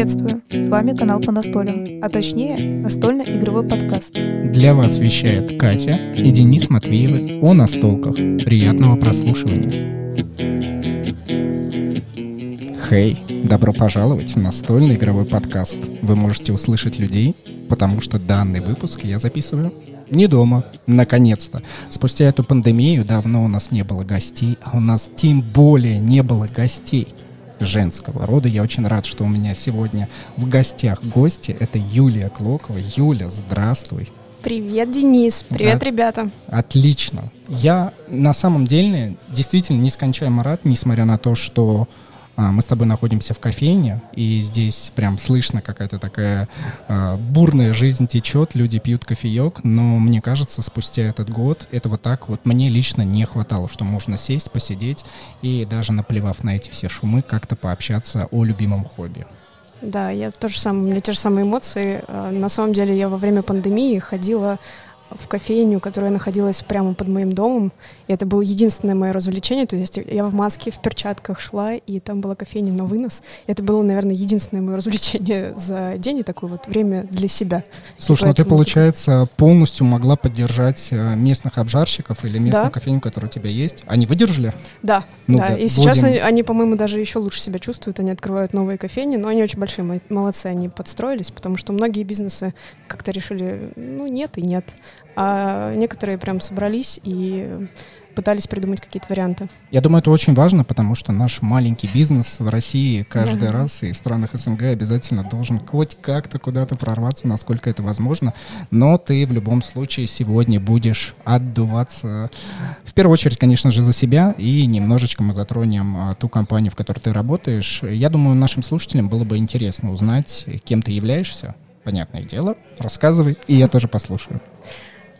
Приветствую! С вами канал по настолям, а точнее настольно-игровой подкаст. Для вас вещает Катя и Денис Матвеевы о настолках. Приятного прослушивания. Хей, добро пожаловать в настольный игровой подкаст. Вы можете услышать людей, потому что данный выпуск я записываю не дома, наконец-то. Спустя эту пандемию давно у нас не было гостей, а у нас тем более не было гостей женского рода. Я очень рад, что у меня сегодня в гостях гости. Это Юлия Клокова. Юля, здравствуй. Привет, Денис. Привет, От, ребята. Отлично. Я на самом деле действительно нескончаемо рад, несмотря на то, что мы с тобой находимся в кофейне, и здесь прям слышно какая-то такая э, бурная жизнь течет, люди пьют кофеек, но мне кажется, спустя этот год этого так вот мне лично не хватало, что можно сесть, посидеть и даже наплевав на эти все шумы, как-то пообщаться о любимом хобби. Да, я тоже самое, у меня те же самые эмоции. А, на самом деле я во время пандемии ходила в кофейню, которая находилась прямо под моим домом. И это было единственное мое развлечение. То есть я в маске, в перчатках шла, и там была кофейня на вынос. И это было, наверное, единственное мое развлечение за день и такое вот время для себя. Слушай, ну ты, получается, полностью могла поддержать э, местных обжарщиков или местную да. кофейню, которая у тебя есть. Они выдержали? Да, ну, да. да. И сейчас они, они, по-моему, даже еще лучше себя чувствуют. Они открывают новые кофейни, но они очень большие, молодцы, они подстроились, потому что многие бизнесы как-то решили, ну нет и нет. А некоторые прям собрались и пытались придумать какие-то варианты. Я думаю, это очень важно, потому что наш маленький бизнес в России каждый mm-hmm. раз и в странах СНГ обязательно должен хоть как-то куда-то прорваться, насколько это возможно. Но ты в любом случае сегодня будешь отдуваться в первую очередь, конечно же, за себя, и немножечко мы затронем а, ту компанию, в которой ты работаешь. Я думаю, нашим слушателям было бы интересно узнать, кем ты являешься. Понятное дело, рассказывай, и я тоже послушаю.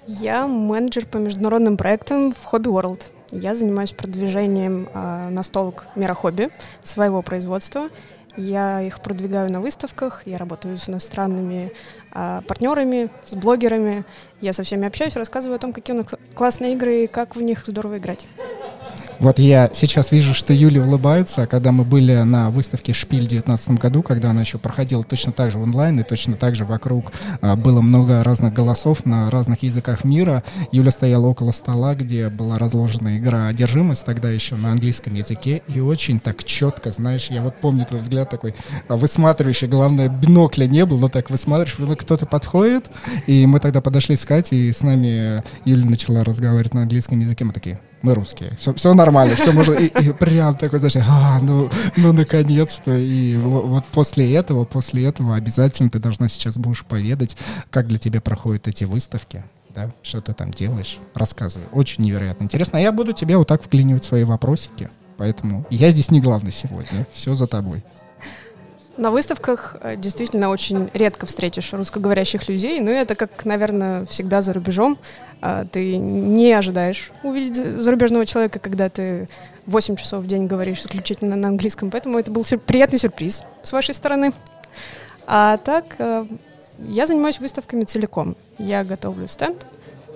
Я менеджер по международным проектам в Hobby World. Я занимаюсь продвижением э, настолок мира хобби своего производства. Я их продвигаю на выставках, я работаю с иностранными э, партнерами, с блогерами. Я со всеми общаюсь, рассказываю о том, какие у нас классные игры и как в них здорово играть. Вот я сейчас вижу, что Юля улыбается, когда мы были на выставке «Шпиль» в 2019 году, когда она еще проходила точно так же онлайн, и точно так же вокруг а, было много разных голосов на разных языках мира, Юля стояла около стола, где была разложена игра «Одержимость», тогда еще на английском языке, и очень так четко, знаешь, я вот помню твой взгляд такой а, высматривающий, главное, бинокля не было, но так высматриваешь, кто-то подходит, и мы тогда подошли с Катей, и с нами Юля начала разговаривать на английском языке, мы такие, мы русские, все, все нормально, все можно, и, и прям такой, знаешь, а, ну, ну, наконец-то, и вот, вот после этого, после этого обязательно ты должна сейчас будешь поведать, как для тебя проходят эти выставки, да, что ты там делаешь, рассказывай, очень невероятно интересно, а я буду тебе вот так вклинивать свои вопросики, поэтому я здесь не главный сегодня, все за тобой. На выставках э, действительно очень редко встретишь русскоговорящих людей, но это как, наверное, всегда за рубежом. А, ты не ожидаешь увидеть зарубежного человека, когда ты 8 часов в день говоришь исключительно на английском, поэтому это был приятный сюрприз с вашей стороны. А так, э, я занимаюсь выставками целиком. Я готовлю стенд,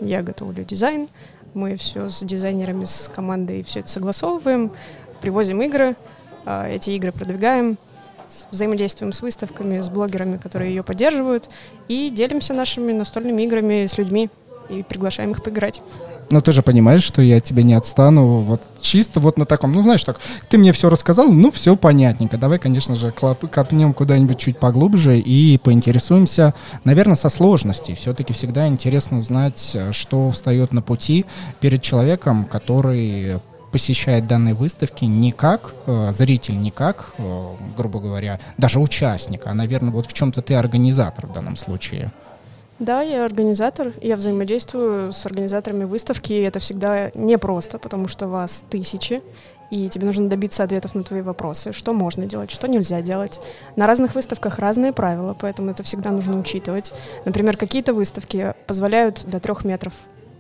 я готовлю дизайн, мы все с дизайнерами, с командой все это согласовываем, привозим игры, а, эти игры продвигаем, взаимодействуем с выставками, с блогерами, которые ее поддерживают, и делимся нашими настольными играми с людьми и приглашаем их поиграть. Но ты же понимаешь, что я тебе не отстану вот чисто вот на таком, ну знаешь, так, ты мне все рассказал, ну все понятненько. Давай, конечно же, копнем куда-нибудь чуть поглубже и поинтересуемся, наверное, со сложностей. Все-таки всегда интересно узнать, что встает на пути перед человеком, который посещает данные выставки не как э, зритель, не как, э, грубо говоря, даже участник, а, наверное, вот в чем-то ты организатор в данном случае. Да, я организатор, я взаимодействую с организаторами выставки, и это всегда непросто, потому что вас тысячи, и тебе нужно добиться ответов на твои вопросы, что можно делать, что нельзя делать. На разных выставках разные правила, поэтому это всегда нужно учитывать. Например, какие-то выставки позволяют до трех метров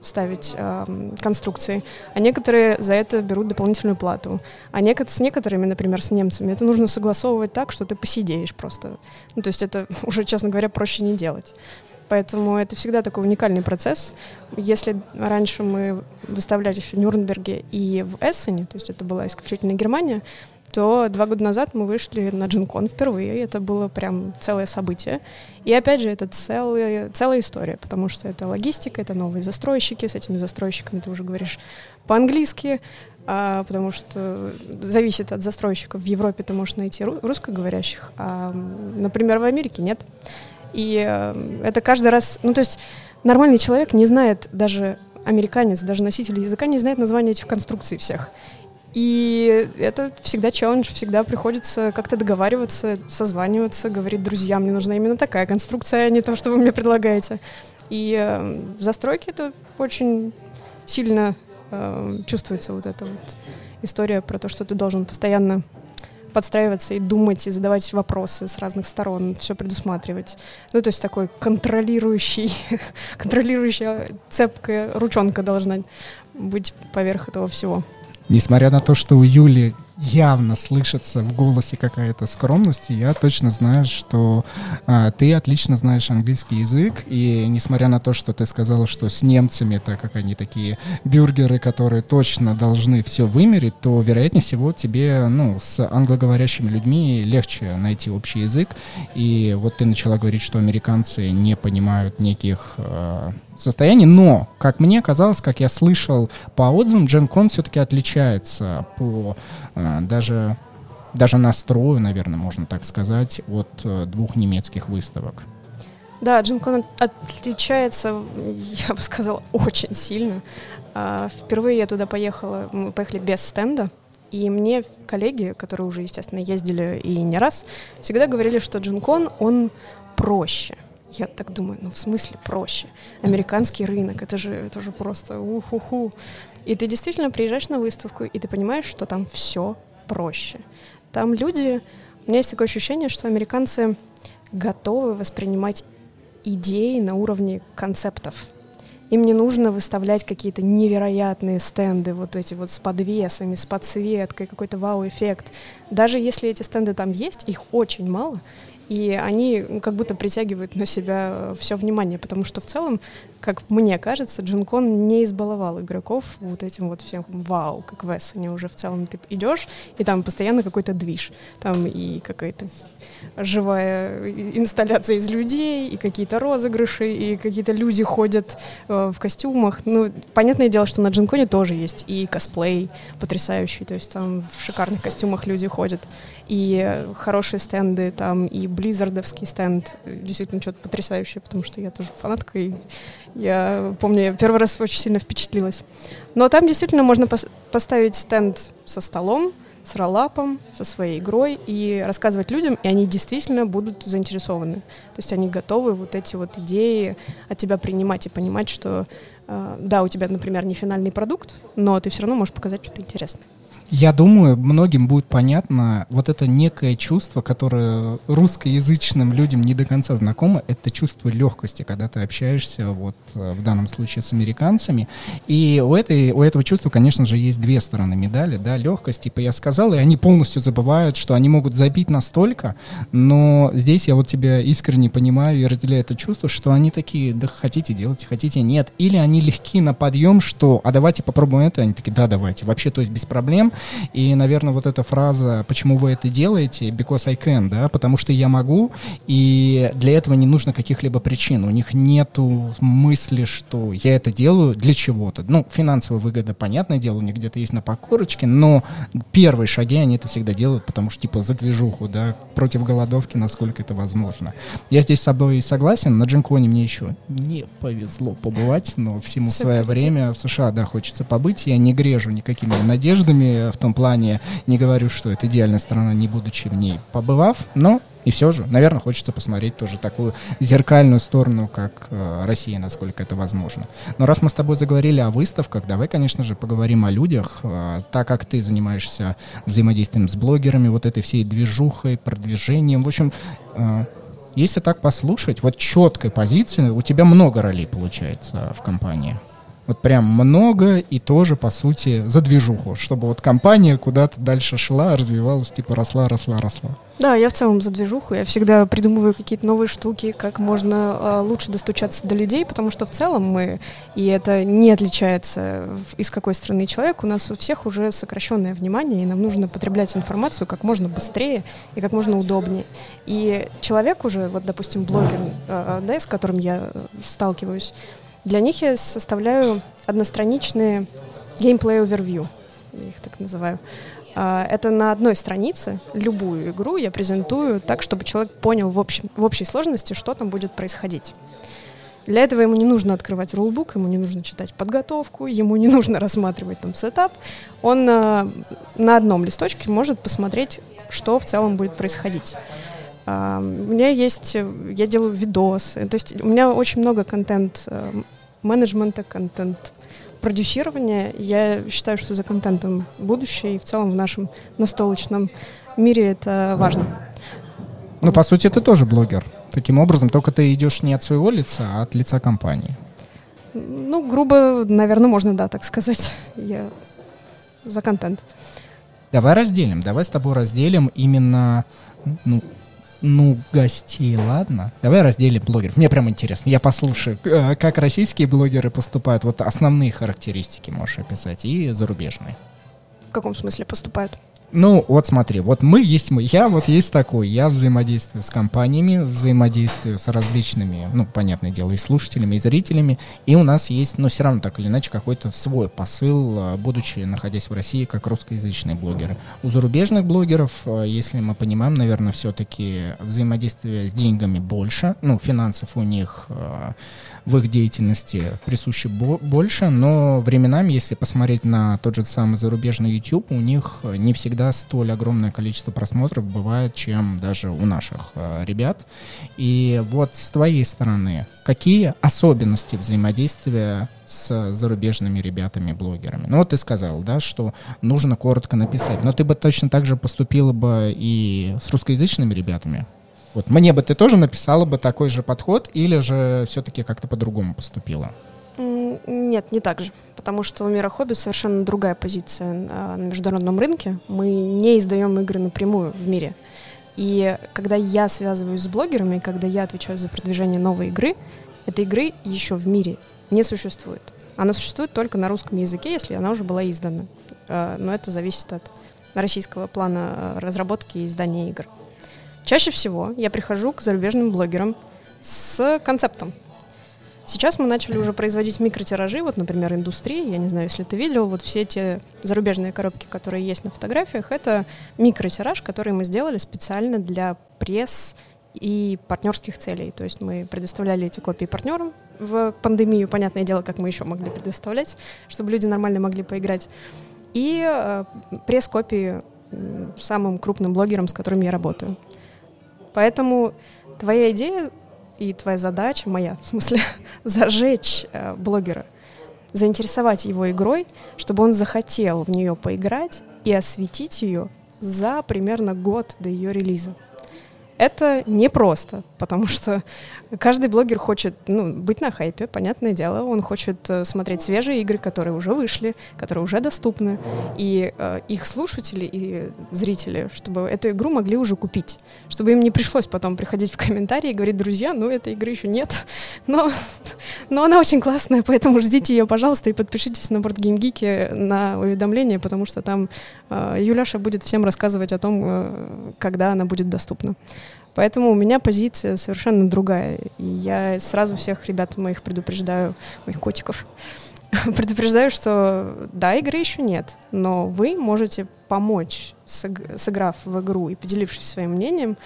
ставить э, конструкции, а некоторые за это берут дополнительную плату. А некот с некоторыми, например, с немцами, это нужно согласовывать так, что ты посидеешь просто. Ну, то есть это уже, честно говоря, проще не делать. Поэтому это всегда такой уникальный процесс. Если раньше мы выставлялись в Нюрнберге и в Эссене, то есть это была исключительно Германия, то два года назад мы вышли на Джинкон впервые. Это было прям целое событие. И опять же, это целая, целая история, потому что это логистика, это новые застройщики. С этими застройщиками ты уже говоришь по-английски, а, потому что зависит от застройщиков. В Европе ты можешь найти русскоговорящих, а, например, в Америке нет. И э, это каждый раз... Ну, то есть нормальный человек не знает даже американец, даже носитель языка не знает названия этих конструкций всех. И это всегда челлендж, всегда приходится как-то договариваться, созваниваться, говорить, друзья, мне нужна именно такая конструкция, а не то, что вы мне предлагаете. И э, в застройке это очень сильно э, чувствуется вот эта вот история про то, что ты должен постоянно подстраиваться и думать, и задавать вопросы с разных сторон, все предусматривать. Ну, то есть такой контролирующий, контролирующая цепкая ручонка должна быть поверх этого всего. Несмотря на то, что у Юли явно слышится в голосе какая-то скромность, и я точно знаю, что а, ты отлично знаешь английский язык, и несмотря на то, что ты сказала, что с немцами, так как они такие бюргеры, которые точно должны все вымерить, то, вероятнее всего, тебе, ну, с англоговорящими людьми легче найти общий язык, и вот ты начала говорить, что американцы не понимают неких а, состоянии, но, как мне казалось, как я слышал по отзывам, Кон все-таки отличается по э, даже, даже настрою, наверное, можно так сказать, от э, двух немецких выставок. Да, Джинкон отличается, я бы сказала, очень сильно. А, впервые я туда поехала, мы поехали без стенда, и мне коллеги, которые уже, естественно, ездили и не раз, всегда говорили, что Джинкон, он проще. Я так думаю, ну в смысле проще. Американский рынок, это же, это же просто уху-ху. И ты действительно приезжаешь на выставку, и ты понимаешь, что там все проще. Там люди... У меня есть такое ощущение, что американцы готовы воспринимать идеи на уровне концептов. Им не нужно выставлять какие-то невероятные стенды, вот эти вот с подвесами, с подсветкой, какой-то вау-эффект. Даже если эти стенды там есть, их очень мало, и они как будто притягивают на себя все внимание, потому что в целом, как мне кажется, Джинкон не избаловал игроков вот этим вот всем вау, как в Эссене уже в целом ты идешь, и там постоянно какой-то движ, там и какая-то живая инсталляция из людей, и какие-то розыгрыши, и какие-то люди ходят э, в костюмах. Ну, понятное дело, что на Джинконе тоже есть и косплей потрясающий, то есть там в шикарных костюмах люди ходят, и хорошие стенды там, и близзардовский стенд, действительно что-то потрясающее, потому что я тоже фанатка, и я помню, я первый раз очень сильно впечатлилась. Но там действительно можно пос поставить стенд со столом, с роллапом, со своей игрой и рассказывать людям, и они действительно будут заинтересованы. То есть они готовы вот эти вот идеи от тебя принимать и понимать, что э, да, у тебя, например, не финальный продукт, но ты все равно можешь показать что-то интересное. Я думаю, многим будет понятно вот это некое чувство, которое русскоязычным людям не до конца знакомо, это чувство легкости, когда ты общаешься вот э, в данном случае с американцами. И у, этой, у этого чувства, конечно же, есть две стороны медали, да, легкость, типа я сказал, и они полностью забывают, что они могут забить настолько, но здесь я вот тебя искренне понимаю и разделяю это чувство, что они такие, да хотите делать, хотите нет, или они легки на подъем, что, а давайте попробуем это, они такие, да, давайте, вообще, то есть без проблем, и, наверное, вот эта фраза «почему вы это делаете?» «because I can», да, потому что я могу, и для этого не нужно каких-либо причин. У них нету мысли, что я это делаю для чего-то. Ну, финансовая выгода, понятное дело, у них где-то есть на покорочке, но первые шаги они это всегда делают, потому что, типа, за движуху, да, против голодовки, насколько это возможно. Я здесь с собой согласен, на Джинконе мне еще не повезло побывать, но всему свое время в США, да, хочется побыть. Я не грежу никакими надеждами в том плане не говорю, что это идеальная страна, не будучи в ней побывав, но и все же, наверное, хочется посмотреть тоже такую зеркальную сторону, как э, Россия, насколько это возможно. Но раз мы с тобой заговорили о выставках, давай, конечно же, поговорим о людях. Э, так как ты занимаешься взаимодействием с блогерами, вот этой всей движухой, продвижением, в общем, э, если так послушать, вот четкой позиции, у тебя много ролей получается в компании. Вот прям много и тоже, по сути, за движуху, чтобы вот компания куда-то дальше шла, развивалась, типа росла, росла, росла. Да, я в целом за движуху. Я всегда придумываю какие-то новые штуки, как можно э, лучше достучаться до людей, потому что в целом мы, и это не отличается из какой страны человек, у нас у всех уже сокращенное внимание, и нам нужно потреблять информацию как можно быстрее и как можно удобнее. И человек уже, вот, допустим, блогер, э, да, с которым я сталкиваюсь, для них я составляю одностраничные геймплей овервью, я их так называю. А, это на одной странице любую игру я презентую так, чтобы человек понял в, общем, в общей сложности, что там будет происходить. Для этого ему не нужно открывать рулбук, ему не нужно читать подготовку, ему не нужно рассматривать там сетап. Он на, на одном листочке может посмотреть, что в целом будет происходить. Uh, у меня есть, я делаю видосы, то есть у меня очень много контент э, менеджмента, контент продюсирования. Я считаю, что за контентом будущее, и в целом в нашем настолочном мире это важно. Ну, по сути, ты тоже блогер. Таким образом, только ты идешь не от своего лица, а от лица компании. Ну, грубо, наверное, можно, да, так сказать. Я за контент. Давай разделим. Давай с тобой разделим именно ну, ну, гостей, ладно. Давай разделим блогеров. Мне прям интересно. Я послушаю, э, как российские блогеры поступают. Вот основные характеристики можешь описать и зарубежные. В каком смысле поступают? Ну, вот смотри, вот мы есть мы. Я вот есть такой. Я взаимодействую с компаниями, взаимодействую с различными, ну, понятное дело, и слушателями, и зрителями. И у нас есть, ну, все равно так или иначе, какой-то свой посыл, а, будучи находясь в России как русскоязычные блогеры. У зарубежных блогеров, а, если мы понимаем, наверное, все-таки взаимодействие с деньгами больше. Ну, финансов у них а, в их деятельности присуще больше, но временами, если посмотреть на тот же самый зарубежный YouTube, у них не всегда столь огромное количество просмотров бывает, чем даже у наших э, ребят. И вот с твоей стороны, какие особенности взаимодействия с зарубежными ребятами-блогерами? Ну вот ты сказал, да, что нужно коротко написать, но ты бы точно так же поступила бы и с русскоязычными ребятами? Вот мне бы ты тоже написала бы такой же подход, или же все-таки как-то по-другому поступила? Нет, не так же. Потому что у Мира Хобби совершенно другая позиция на международном рынке. Мы не издаем игры напрямую в мире. И когда я связываюсь с блогерами, когда я отвечаю за продвижение новой игры, этой игры еще в мире не существует. Она существует только на русском языке, если она уже была издана. А, но это зависит от российского плана а, разработки и издания игр. Чаще всего я прихожу к зарубежным блогерам с концептом. Сейчас мы начали уже производить микротиражи, вот, например, индустрии, я не знаю, если ты видел, вот все эти зарубежные коробки, которые есть на фотографиях, это микротираж, который мы сделали специально для пресс и партнерских целей. То есть мы предоставляли эти копии партнерам в пандемию, понятное дело, как мы еще могли предоставлять, чтобы люди нормально могли поиграть. И э, пресс-копии самым крупным блогерам, с которыми я работаю. Поэтому твоя идея и твоя задача, моя, в смысле, зажечь э, блогера, заинтересовать его игрой, чтобы он захотел в нее поиграть и осветить ее за примерно год до ее релиза. Это непросто, потому что каждый блогер хочет ну, быть на хайпе, понятное дело. Он хочет э, смотреть свежие игры, которые уже вышли, которые уже доступны. И э, их слушатели и зрители, чтобы эту игру могли уже купить. Чтобы им не пришлось потом приходить в комментарии и говорить, друзья, ну этой игры еще нет, но, но она очень классная, поэтому ждите ее, пожалуйста, и подпишитесь на Board Game Geek на уведомления, потому что там э, Юляша будет всем рассказывать о том, э, когда она будет доступна. Поэтому у меня позиция совершенно другая. И я сразу всех ребят моих предупреждаю, моих котиков, предупреждаю, что да, игры еще нет, но вы можете помочь, сыграв в игру и поделившись своим мнением,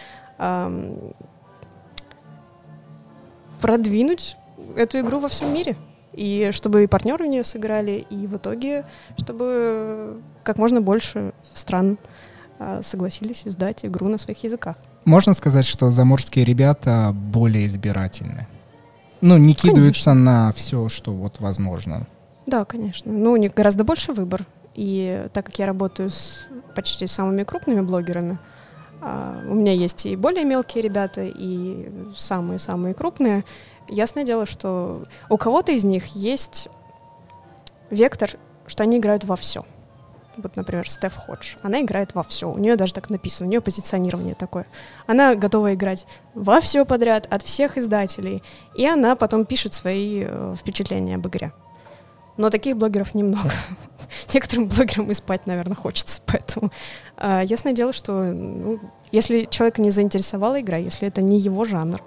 продвинуть эту игру во всем мире. И чтобы и партнеры в нее сыграли, и в итоге, чтобы как можно больше стран а, согласились издать игру на своих языках. Можно сказать, что заморские ребята более избирательны? Ну, не кидаются конечно. на все, что вот возможно. Да, конечно. Ну, у них гораздо больше выбор. И так как я работаю с почти самыми крупными блогерами, а, у меня есть и более мелкие ребята, и самые-самые крупные. Ясное дело, что у кого-то из них есть вектор, что они играют во все. Вот, например, Стеф Ходж. Она играет во все. У нее даже так написано, у нее позиционирование такое. Она готова играть во все подряд от всех издателей. И она потом пишет свои э, впечатления об игре. Но таких блогеров немного. Некоторым блогерам и спать, наверное, хочется. Поэтому э, ясное дело, что ну, если человека не заинтересовала игра, если это не его жанр,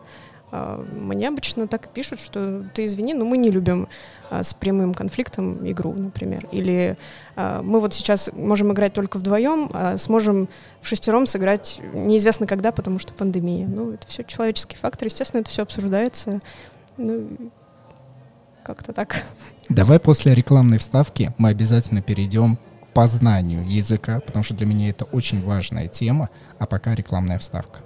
мне обычно так и пишут, что ты извини, но мы не любим э, с прямым конфликтом игру, например. Или э, мы вот сейчас можем играть только вдвоем, а сможем в шестером сыграть неизвестно когда, потому что пандемия. Ну, это все человеческий фактор. Естественно, это все обсуждается. Ну, как-то так. Давай после рекламной вставки мы обязательно перейдем к познанию языка, потому что для меня это очень важная тема, а пока рекламная вставка.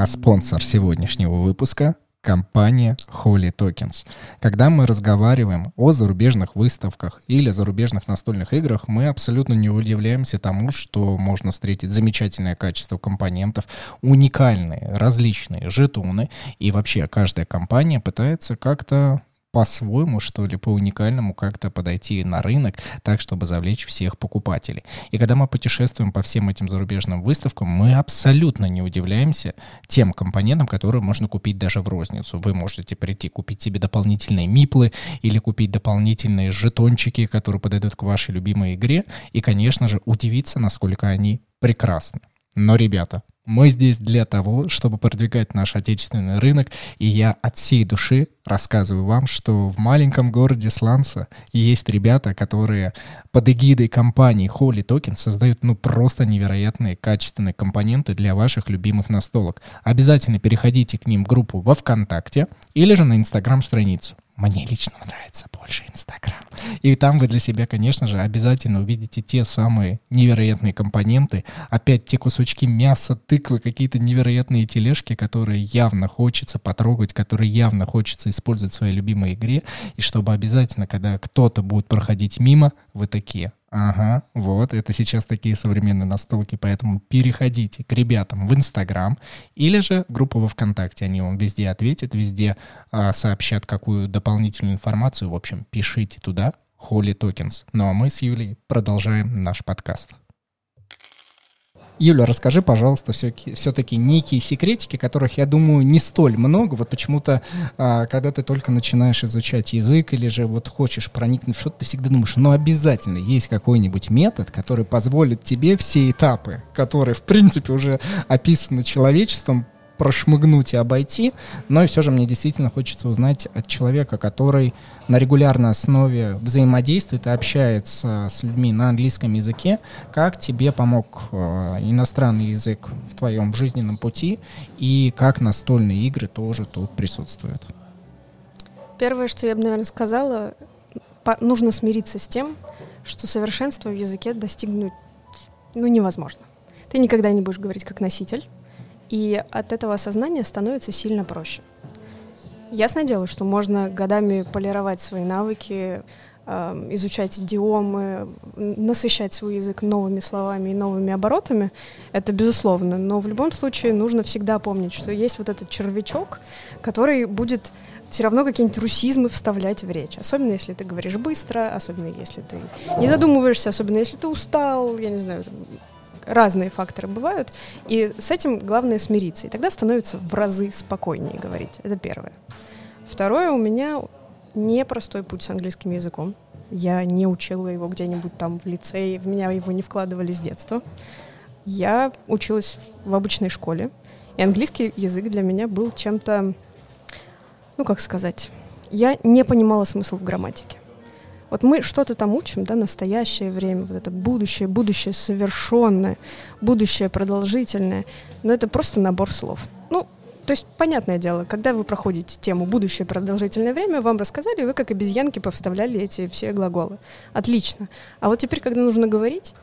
А спонсор сегодняшнего выпуска компания Holy Tokens. Когда мы разговариваем о зарубежных выставках или зарубежных настольных играх, мы абсолютно не удивляемся тому, что можно встретить замечательное качество компонентов, уникальные, различные жетоны, и вообще каждая компания пытается как-то по-своему, что ли, по-уникальному как-то подойти на рынок так, чтобы завлечь всех покупателей. И когда мы путешествуем по всем этим зарубежным выставкам, мы абсолютно не удивляемся тем компонентам, которые можно купить даже в розницу. Вы можете прийти купить себе дополнительные миплы или купить дополнительные жетончики, которые подойдут к вашей любимой игре, и, конечно же, удивиться, насколько они прекрасны. Но, ребята, мы здесь для того, чтобы продвигать наш отечественный рынок, и я от всей души рассказываю вам, что в маленьком городе Сланца есть ребята, которые под эгидой компании Holy Token создают ну просто невероятные качественные компоненты для ваших любимых настолок. Обязательно переходите к ним в группу во ВКонтакте или же на Инстаграм-страницу. Мне лично нравится больше Инстаграм. И там вы для себя, конечно же, обязательно увидите те самые невероятные компоненты. Опять те кусочки мяса, тыквы, какие-то невероятные тележки, которые явно хочется потрогать, которые явно хочется использовать в своей любимой игре. И чтобы обязательно, когда кто-то будет проходить мимо, вы такие, Ага, вот, это сейчас такие современные настолки, поэтому переходите к ребятам в Инстаграм или же группу во Вконтакте, они вам везде ответят, везде а, сообщат какую дополнительную информацию, в общем, пишите туда, Holy Tokens. Ну а мы с Юлей продолжаем наш подкаст. Юля, расскажи, пожалуйста, все-таки некие секретики, которых, я думаю, не столь много. Вот почему-то, а, когда ты только начинаешь изучать язык или же вот хочешь проникнуть в что-то, ты всегда думаешь, ну обязательно есть какой-нибудь метод, который позволит тебе все этапы, которые, в принципе, уже описаны человечеством, прошмыгнуть и обойти, но и все же мне действительно хочется узнать от человека, который на регулярной основе взаимодействует и общается с людьми на английском языке, как тебе помог э, иностранный язык в твоем жизненном пути и как настольные игры тоже тут присутствуют. Первое, что я бы, наверное, сказала, нужно смириться с тем, что совершенство в языке достигнуть ну, невозможно. Ты никогда не будешь говорить как носитель, и от этого осознания становится сильно проще. Ясное дело, что можно годами полировать свои навыки, э, изучать идиомы, насыщать свой язык новыми словами и новыми оборотами. Это безусловно. Но в любом случае нужно всегда помнить, что есть вот этот червячок, который будет все равно какие-нибудь русизмы вставлять в речь. Особенно если ты говоришь быстро, особенно если ты не задумываешься, особенно если ты устал, я не знаю, разные факторы бывают, и с этим главное смириться, и тогда становится в разы спокойнее говорить. Это первое. Второе, у меня непростой путь с английским языком. Я не учила его где-нибудь там в лицее, в меня его не вкладывали с детства. Я училась в обычной школе, и английский язык для меня был чем-то, ну как сказать, я не понимала смысл в грамматике. Вот мы что-то там учим, да, настоящее время, вот это будущее, будущее совершенное, будущее продолжительное, но это просто набор слов. Ну, то есть, понятное дело, когда вы проходите тему «будущее продолжительное время», вам рассказали, вы как обезьянки повставляли эти все глаголы. Отлично. А вот теперь, когда нужно говорить,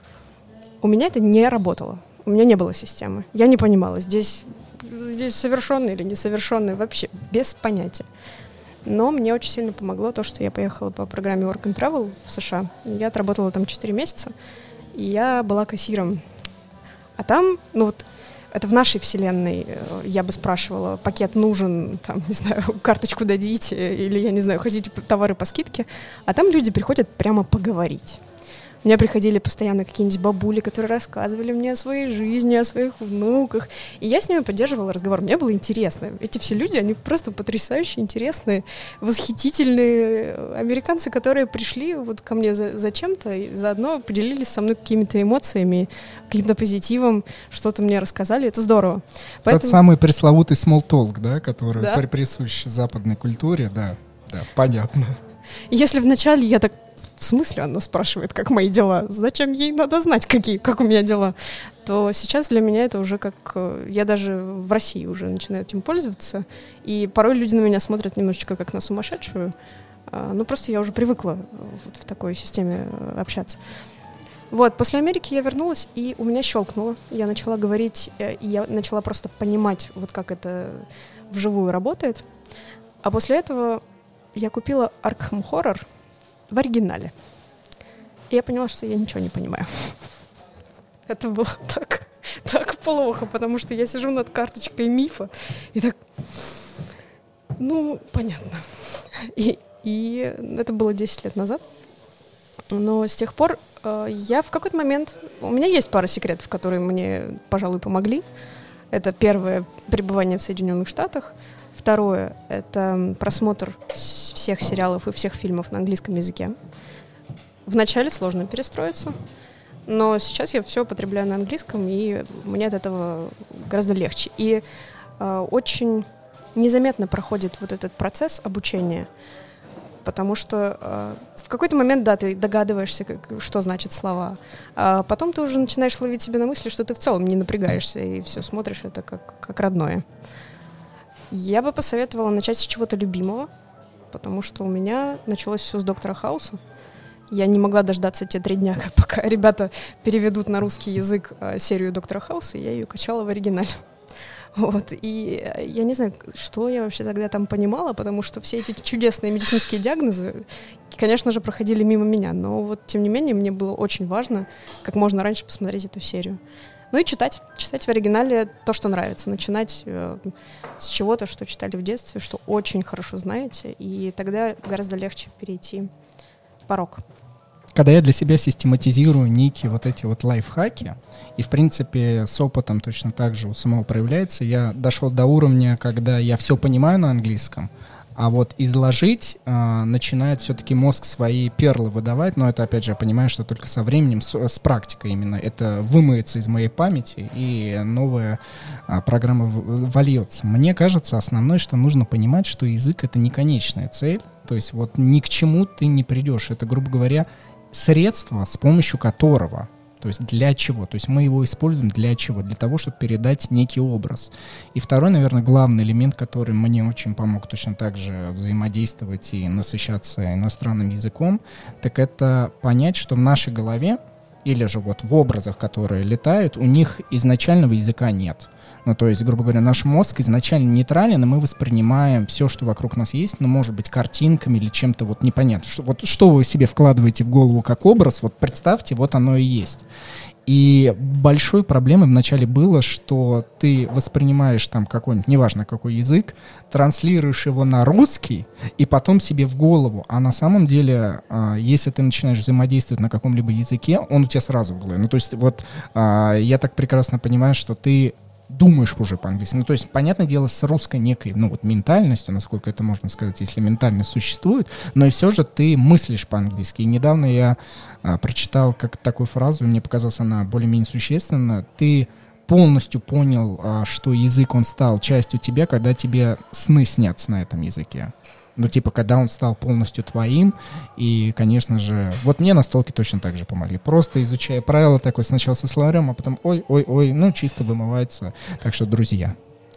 у меня это не работало. У меня не было системы. Я не понимала, здесь, здесь совершенный или несовершенный, вообще без понятия. Но мне очень сильно помогло то, что я поехала по программе Work and Travel в США. Я отработала там 4 месяца, и я была кассиром. А там, ну вот, это в нашей вселенной, э, я бы спрашивала, пакет нужен, там, не знаю, карточку дадите, или, я не знаю, хотите товары по скидке, а там люди приходят прямо поговорить. У меня приходили постоянно какие-нибудь бабули, которые рассказывали мне о своей жизни, о своих внуках. И я с ними поддерживала разговор. Мне было интересно. Эти все люди, они просто потрясающие, интересные, восхитительные американцы, которые пришли вот ко мне за, за чем-то и заодно поделились со мной какими-то эмоциями, каким-то позитивом, что-то мне рассказали. Это здорово. Поэтому... Тот самый пресловутый small talk, да, который да? присущ западной культуре, да, да, понятно. Если вначале я так в смысле она спрашивает, как мои дела? Зачем ей надо знать, какие, как у меня дела? То сейчас для меня это уже как... Э, я даже в России уже начинаю этим пользоваться. И порой люди на меня смотрят немножечко как на сумасшедшую. А, ну, просто я уже привыкла вот в такой системе э, общаться. Вот, после Америки я вернулась, и у меня щелкнуло. Я начала говорить, э, и я начала просто понимать, вот как это вживую работает. А после этого я купила Arkham Horror — в оригинале. И я поняла, что я ничего не понимаю. Это было так, так плохо, потому что я сижу над карточкой мифа и так, ну, понятно. И, и это было 10 лет назад. Но с тех пор э, я в какой-то момент... У меня есть пара секретов, которые мне, пожалуй, помогли. Это первое пребывание в Соединенных Штатах. Второе — это просмотр всех сериалов и всех фильмов на английском языке. Вначале сложно перестроиться, но сейчас я все потребляю на английском, и мне от этого гораздо легче. И э, очень незаметно проходит вот этот процесс обучения, потому что э, в какой-то момент, да, ты догадываешься, как, что значит слова, а потом ты уже начинаешь ловить себя на мысли, что ты в целом не напрягаешься, и все смотришь это как, как родное. Я бы посоветовала начать с чего-то любимого, потому что у меня началось все с доктора Хауса. Я не могла дождаться те три дня, пока ребята переведут на русский язык э, серию доктора Хауса, и я ее качала в оригинале. Вот, и э, я не знаю, что я вообще тогда там понимала, потому что все эти чудесные медицинские диагнозы, конечно же, проходили мимо меня, но вот, тем не менее, мне было очень важно как можно раньше посмотреть эту серию. Ну и читать. Читать в оригинале то, что нравится. Начинать э, с чего-то, что читали в детстве, что очень хорошо знаете, и тогда гораздо легче перейти порог. Когда я для себя систематизирую некие вот эти вот лайфхаки, и, в принципе, с опытом точно так же у самого проявляется, я дошел до уровня, когда я все понимаю на английском, а вот изложить э, начинает все-таки мозг свои перлы выдавать, но это, опять же, я понимаю, что только со временем, с, с практикой именно. Это вымоется из моей памяти, и новая э, программа вольется. Мне кажется, основное, что нужно понимать, что язык — это не конечная цель, то есть вот ни к чему ты не придешь. Это, грубо говоря, средство, с помощью которого то есть для чего? То есть мы его используем для чего? Для того, чтобы передать некий образ. И второй, наверное, главный элемент, который мне очень помог точно так же взаимодействовать и насыщаться иностранным языком, так это понять, что в нашей голове или же вот в образах, которые летают, у них изначального языка нет. Ну, то есть, грубо говоря, наш мозг изначально нейтрален, и мы воспринимаем все, что вокруг нас есть, ну, может быть, картинками или чем-то вот непонятно. Что, вот что вы себе вкладываете в голову как образ, вот представьте, вот оно и есть. И большой проблемой вначале было, что ты воспринимаешь там какой-нибудь, неважно какой язык, транслируешь его на русский, и потом себе в голову. А на самом деле, а, если ты начинаешь взаимодействовать на каком-либо языке, он у тебя сразу в голове. Ну, то есть вот а, я так прекрасно понимаю, что ты думаешь уже по-английски. Ну, то есть, понятное дело, с русской некой, ну, вот ментальностью, насколько это можно сказать, если ментальность существует, но и все же ты мыслишь по-английски. И недавно я а, прочитал как такую фразу, мне показалась она более-менее существенна. Ты полностью понял, а, что язык, он стал частью тебя, когда тебе сны снятся на этом языке. Ну, типа, когда он стал полностью твоим, и, конечно же, вот мне настолки точно так же помогли. Просто изучая правила такой сначала со словарем, а потом ой-ой-ой, ну, чисто вымывается. Так что, друзья,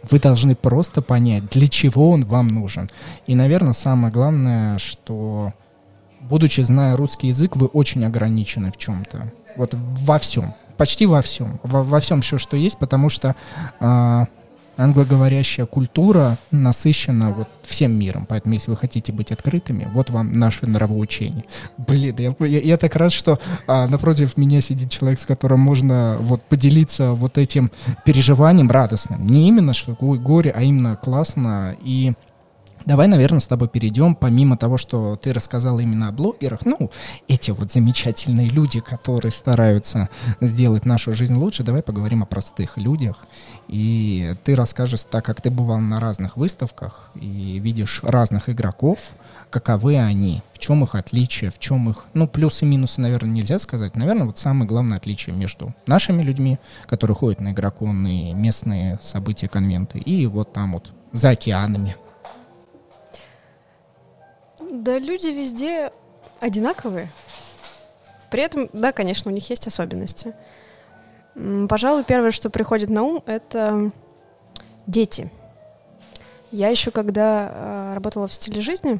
вы должны просто понять, для чего он вам нужен. И, наверное, самое главное, что, будучи зная русский язык, вы очень ограничены в чем-то. Вот во всем. Почти во всем. Во, во всем все, что есть, потому что... Э, англоговорящая культура насыщена вот всем миром. Поэтому, если вы хотите быть открытыми, вот вам наше нравоучение. Блин, я, я, я так рад, что а, напротив меня сидит человек, с которым можно вот поделиться вот этим переживанием радостным. Не именно что горе, а именно классно и Давай, наверное, с тобой перейдем, помимо того, что ты рассказал именно о блогерах, ну, эти вот замечательные люди, которые стараются сделать нашу жизнь лучше, давай поговорим о простых людях. И ты расскажешь, так как ты бывал на разных выставках и видишь разных игроков, каковы они, в чем их отличие, в чем их, ну, плюсы и минусы, наверное, нельзя сказать. Наверное, вот самое главное отличие между нашими людьми, которые ходят на игрокон местные события, конвенты, и вот там вот за океанами. Да люди везде одинаковые. При этом, да, конечно, у них есть особенности. Пожалуй, первое, что приходит на ум, это дети. Я еще, когда э, работала в стиле жизни,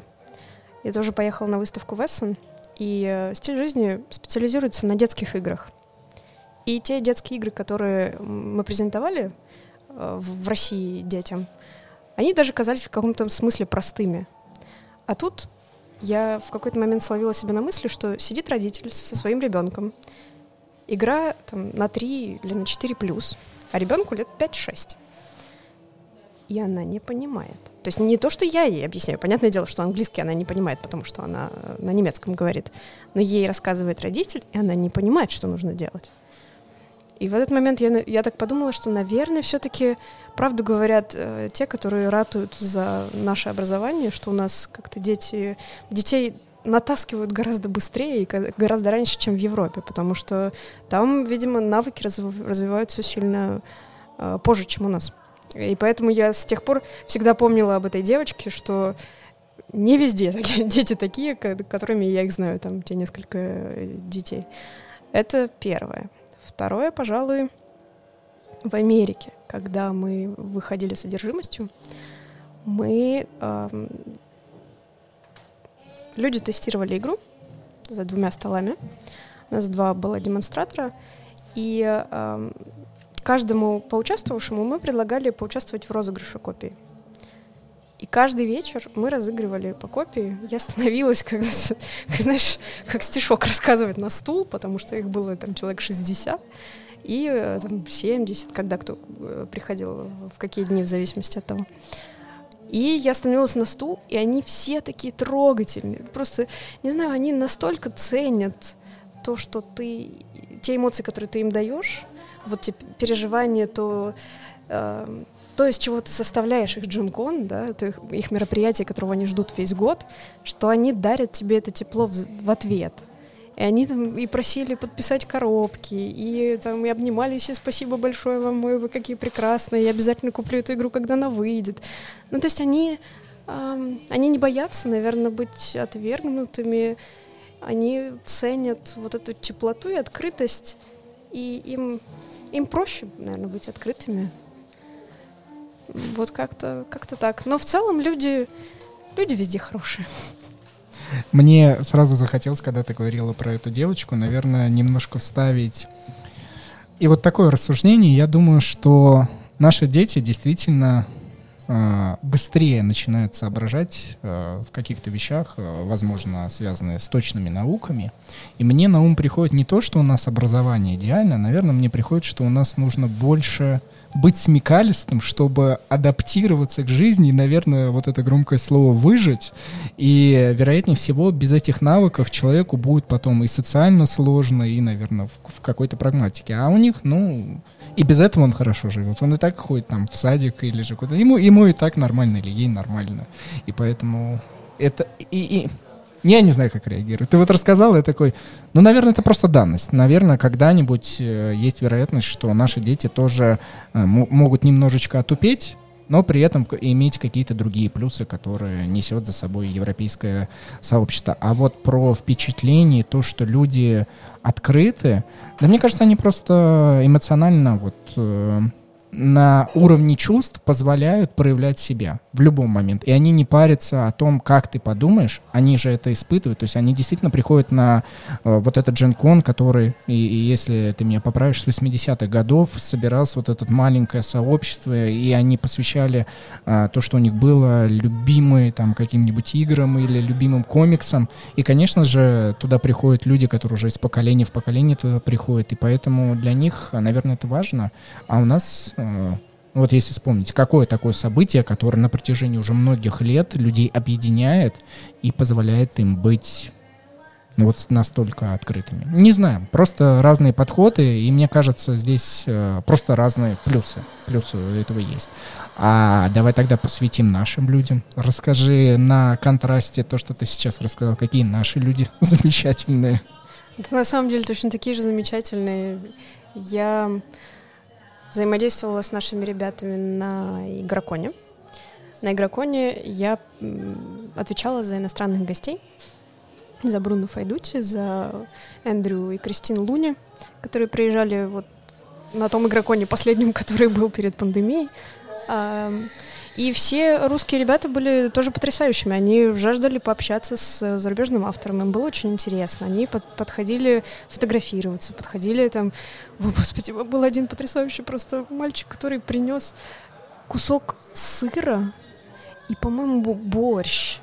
я тоже поехала на выставку в Эссен, и э, стиль жизни специализируется на детских играх. И те детские игры, которые мы презентовали э, в России детям, они даже казались в каком-то смысле простыми. А тут я в какой-то момент словила себя на мысли, что сидит родитель со своим ребенком, игра там, на 3 или на 4 плюс, а ребенку лет 5-6. И она не понимает. То есть не то, что я ей объясняю. Понятное дело, что английский она не понимает, потому что она на немецком говорит. Но ей рассказывает родитель, и она не понимает, что нужно делать. И в этот момент я, я так подумала, что, наверное, все-таки правду говорят э, те, которые ратуют за наше образование, что у нас как-то дети, детей натаскивают гораздо быстрее и гораздо раньше, чем в Европе, потому что там, видимо, навыки развиваются сильно э, позже, чем у нас. И поэтому я с тех пор всегда помнила об этой девочке, что не везде дети такие, которыми я их знаю, там те несколько э, детей. Это первое. Второе, пожалуй, в Америке, когда мы выходили с содержимостью, мы э, люди тестировали игру за двумя столами. У нас два было демонстратора, и э, каждому поучаствовавшему мы предлагали поучаствовать в розыгрыше копии. И каждый вечер мы разыгрывали по копии. Я становилась, как, знаешь, как стишок рассказывать на стул, потому что их было там человек 60 и э, там, 70, когда кто э, приходил, в какие дни, в зависимости от того. И я становилась на стул, и они все такие трогательные. Просто, не знаю, они настолько ценят то, что ты, те эмоции, которые ты им даешь, вот те переживания, то э, то, из чего ты составляешь их джимкон, да, это их, их мероприятие, которого они ждут весь год, что они дарят тебе это тепло в, в ответ. И они там и просили подписать коробки, и там и обнимались, и спасибо большое вам, мой, вы какие прекрасные, я обязательно куплю эту игру, когда она выйдет. Ну, то есть они, эм, они не боятся, наверное, быть отвергнутыми, они ценят вот эту теплоту и открытость, и им, им проще, наверное, быть открытыми. Вот как-то как так. Но в целом люди, люди везде хорошие. Мне сразу захотелось, когда ты говорила про эту девочку, наверное, немножко вставить. И вот такое рассуждение, я думаю, что наши дети действительно быстрее начинают соображать э, в каких-то вещах, э, возможно, связанные с точными науками. И мне на ум приходит не то, что у нас образование идеально, наверное, мне приходит, что у нас нужно больше быть смекалистым, чтобы адаптироваться к жизни и, наверное, вот это громкое слово «выжить». И, вероятнее всего, без этих навыков человеку будет потом и социально сложно, и, наверное, в, в какой-то прагматике. А у них, ну, и без этого он хорошо живет. Он и так ходит там в садик или же куда-то. Ему, ему и так нормально, или ей нормально. И поэтому это... И, и я не знаю, как реагировать. Ты вот рассказал, я такой, ну, наверное, это просто данность. Наверное, когда-нибудь э, есть вероятность, что наши дети тоже э, могут немножечко отупеть, но при этом иметь какие-то другие плюсы, которые несет за собой европейское сообщество. А вот про впечатление, то, что люди открыты, да мне кажется, они просто эмоционально вот э, на уровне чувств позволяют проявлять себя в любом момент. И они не парятся о том, как ты подумаешь, они же это испытывают. То есть они действительно приходят на э, вот этот дженкон, который, и, и если ты меня поправишь, с 80-х годов собирался вот это маленькое сообщество, и они посвящали э, то, что у них было, любимые там каким-нибудь играм или любимым комиксам. И, конечно же, туда приходят люди, которые уже из поколения в поколение туда приходят, и поэтому для них, наверное, это важно. А у нас Э, вот если вспомнить, какое такое событие, которое на протяжении уже многих лет людей объединяет и позволяет им быть ну, вот настолько открытыми. Не знаю, просто разные подходы, и мне кажется, здесь э, просто разные плюсы. Плюсы этого есть. А давай тогда посвятим нашим людям. Расскажи на контрасте то, что ты сейчас рассказал, какие наши люди замечательные. Это на самом деле точно такие же замечательные. Я взаимодействовала с нашими ребятами на Игроконе. На Игроконе я отвечала за иностранных гостей, за Бруно Файдути, за Эндрю и Кристин Луни, которые приезжали вот на том Игроконе последнем, который был перед пандемией. И все русские ребята были тоже потрясающими. Они жаждали пообщаться с зарубежным автором. Им было очень интересно. Они под, подходили фотографироваться, подходили там... О, господи, был один потрясающий просто мальчик, который принес кусок сыра и, по-моему, борщ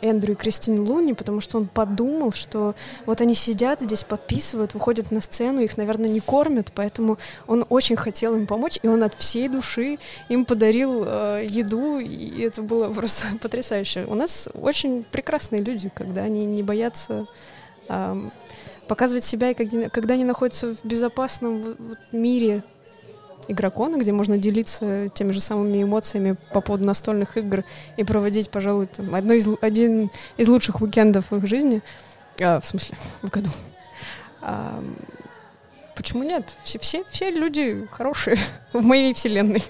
Эндрю и Кристин Луни, потому что он подумал, что вот они сидят здесь, подписывают, выходят на сцену, их, наверное, не кормят, поэтому он очень хотел им помочь, и он от всей души им подарил э, еду, и это было просто потрясающе. У нас очень прекрасные люди, когда они не боятся э, показывать себя, и когда, они находятся в безопасном мире, игрокона, где можно делиться теми же самыми эмоциями по поводу настольных игр и проводить, пожалуй, там, одно из, один из лучших уикендов в их жизни, а, в смысле, в году. А, почему нет? Все, все, все люди хорошие в моей вселенной.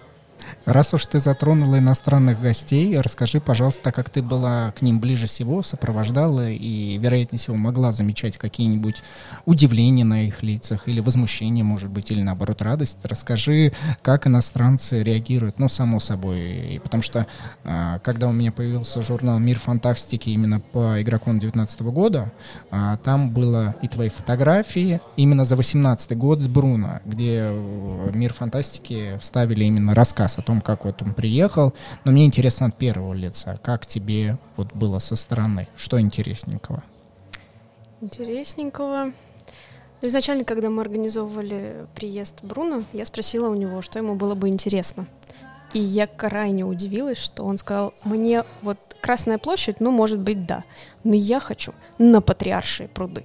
Раз уж ты затронула иностранных гостей, расскажи, пожалуйста, как ты была к ним ближе всего, сопровождала и, вероятнее всего, могла замечать какие-нибудь удивления на их лицах или возмущение, может быть, или наоборот радость. Расскажи, как иностранцы реагируют, ну, само собой, потому что а, когда у меня появился журнал «Мир фантастики» именно по игрокам 19 года, а, там было и твои фотографии именно за 18 год с Бруно, где «Мир фантастики» вставили именно рассказ о том, как вот он приехал. Но мне интересно от первого лица, как тебе вот было со стороны, что интересненького? Интересненького. Ну, изначально, когда мы организовывали приезд Бруно, я спросила у него, что ему было бы интересно. И я крайне удивилась, что он сказал, мне вот Красная площадь, ну, может быть, да, но я хочу на Патриаршие пруды.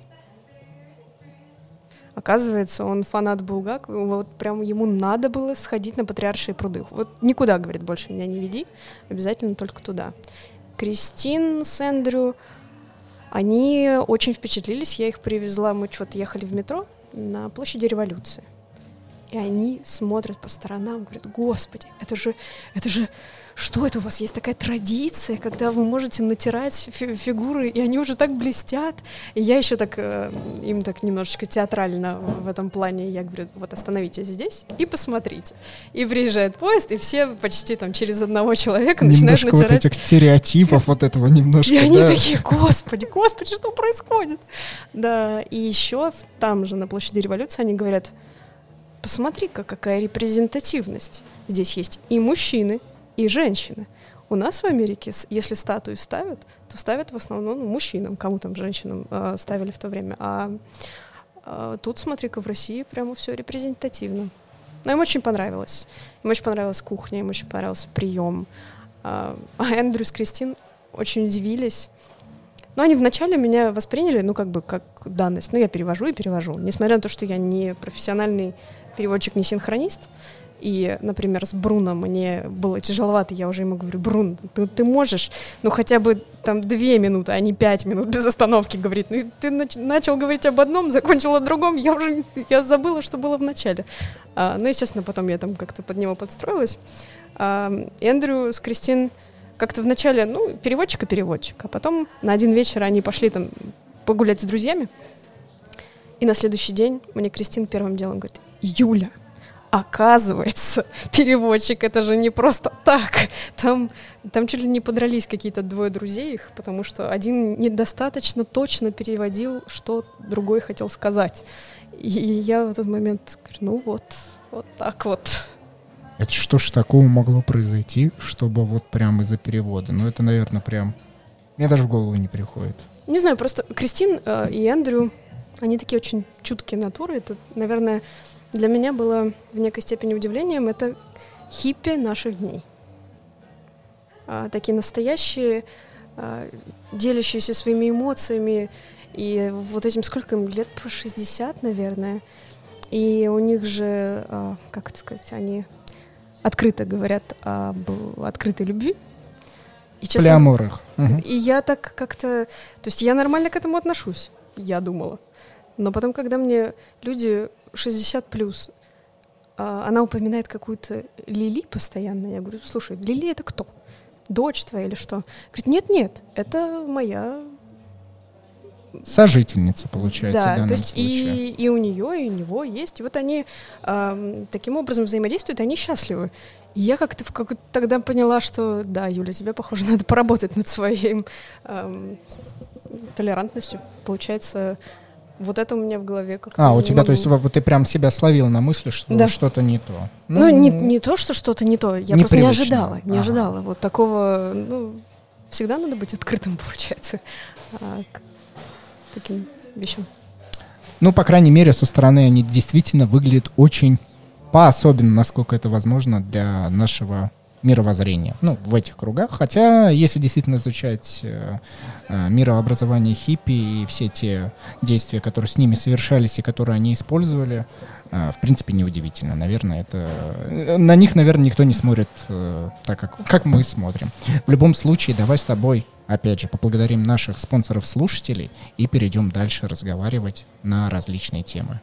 Оказывается, он фанат Булгакова, вот прям ему надо было сходить на Патриаршие пруды. Вот никуда, говорит, больше меня не веди, обязательно только туда. Кристин с Эндрю, они очень впечатлились, я их привезла, мы что-то ехали в метро на площади революции. И они смотрят по сторонам, говорят, господи, это же, это же что это у вас есть такая традиция, когда вы можете натирать фи фигуры, и они уже так блестят. И я еще так, э, им так немножечко театрально в этом плане, я говорю, вот остановитесь здесь и посмотрите. И приезжает поезд, и все почти там через одного человека немножко начинают натирать. вот этих стереотипов вот этого немножко, И они да. такие, господи, господи, что происходит? Да, и еще там же на площади революции они говорят, посмотри-ка, какая репрезентативность. Здесь есть и мужчины, и женщины. У нас в Америке, если статуи ставят, то ставят в основном ну, мужчинам, кому там женщинам э, ставили в то время. А э, тут, смотри-ка, в России прямо все репрезентативно. Но им очень понравилось. Им очень понравилась кухня, им очень понравился прием. А, а Эндрю с Кристин очень удивились. Но они вначале меня восприняли, ну, как бы, как данность. Ну, я перевожу и перевожу. Несмотря на то, что я не профессиональный переводчик, не синхронист, и, например, с Бруно мне было тяжеловато, я уже ему говорю, Брун, ты, ты можешь, ну хотя бы там две минуты, а не пять минут без остановки говорить. Ну ты нач- начал говорить об одном, закончил о другом, я уже я забыла, что было в начале. А, ну, естественно, потом я там как-то под него подстроилась. А, Эндрю с Кристин как-то вначале, ну, переводчик и переводчик, а потом на один вечер они пошли там погулять с друзьями, и на следующий день мне Кристин первым делом говорит, Юля, Оказывается, переводчик это же не просто так. Там, там чуть ли не подрались какие-то двое друзей их, потому что один недостаточно точно переводил, что другой хотел сказать. И я в этот момент говорю, ну вот, вот так вот. Это что ж такого могло произойти, чтобы вот прям из-за перевода? Ну это, наверное, прям... Мне даже в голову не приходит. Не знаю, просто Кристин э, и Эндрю, они такие очень чуткие натуры. Это, наверное, для меня было в некой степени удивлением. Это хиппи наших дней. А, такие настоящие, а, делящиеся своими эмоциями. И вот этим сколько им лет? По 60, наверное. И у них же, а, как это сказать, они открыто говорят об открытой любви. И, честно, Полиаморах. И я так как-то... То есть я нормально к этому отношусь, я думала. Но потом, когда мне люди 60 плюс, а, она упоминает какую-то Лили постоянно, я говорю, слушай, Лили это кто? Дочь твоя или что? Говорит, нет-нет, это моя сожительница, получается, да, в то есть случае. И, и у нее, и у него есть. И вот они э, таким образом взаимодействуют, они счастливы. И я как-то как тогда поняла, что да, Юля, тебе, похоже, надо поработать над своей э, толерантностью. Получается, вот это у меня в голове как-то. А, у тебя, могу. то есть, вот ты прям себя словила на мысли, что да. что-то не то. Ну, ну не, не то, что что-то не то. Я просто не ожидала. Не ага. ожидала. Вот такого, ну, всегда надо быть открытым, получается. А, таким вещам. Ну, по крайней мере, со стороны они действительно выглядят очень по-особенно, насколько это возможно для нашего мировоззрения, ну, в этих кругах. Хотя, если действительно изучать э, э, мирообразование хиппи и все те действия, которые с ними совершались и которые они использовали, э, в принципе, неудивительно. Наверное, это... Э, на них, наверное, никто не смотрит э, так, как, как мы смотрим. В любом случае, давай с тобой опять же, поблагодарим наших спонсоров-слушателей и перейдем дальше разговаривать на различные темы.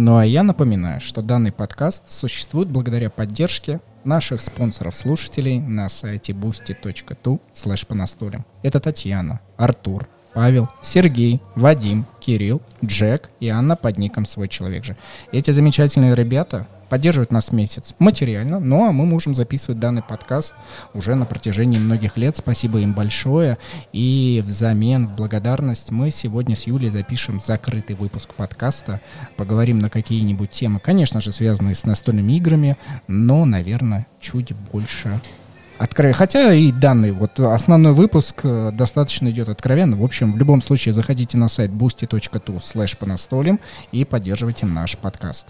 Ну а я напоминаю, что данный подкаст существует благодаря поддержке наших спонсоров-слушателей на сайте boosty.tu slash Это Татьяна, Артур, Павел, Сергей, Вадим, Кирилл, Джек и Анна под ником «Свой человек же». Эти замечательные ребята поддерживают нас месяц материально, ну а мы можем записывать данный подкаст уже на протяжении многих лет. Спасибо им большое. И взамен, в благодарность, мы сегодня с Юлей запишем закрытый выпуск подкаста, поговорим на какие-нибудь темы, конечно же, связанные с настольными играми, но, наверное, чуть больше откровенно. Хотя и данный вот основной выпуск э, достаточно идет откровенно. В общем, в любом случае заходите на сайт boosty.tu slash по настолям и поддерживайте наш подкаст.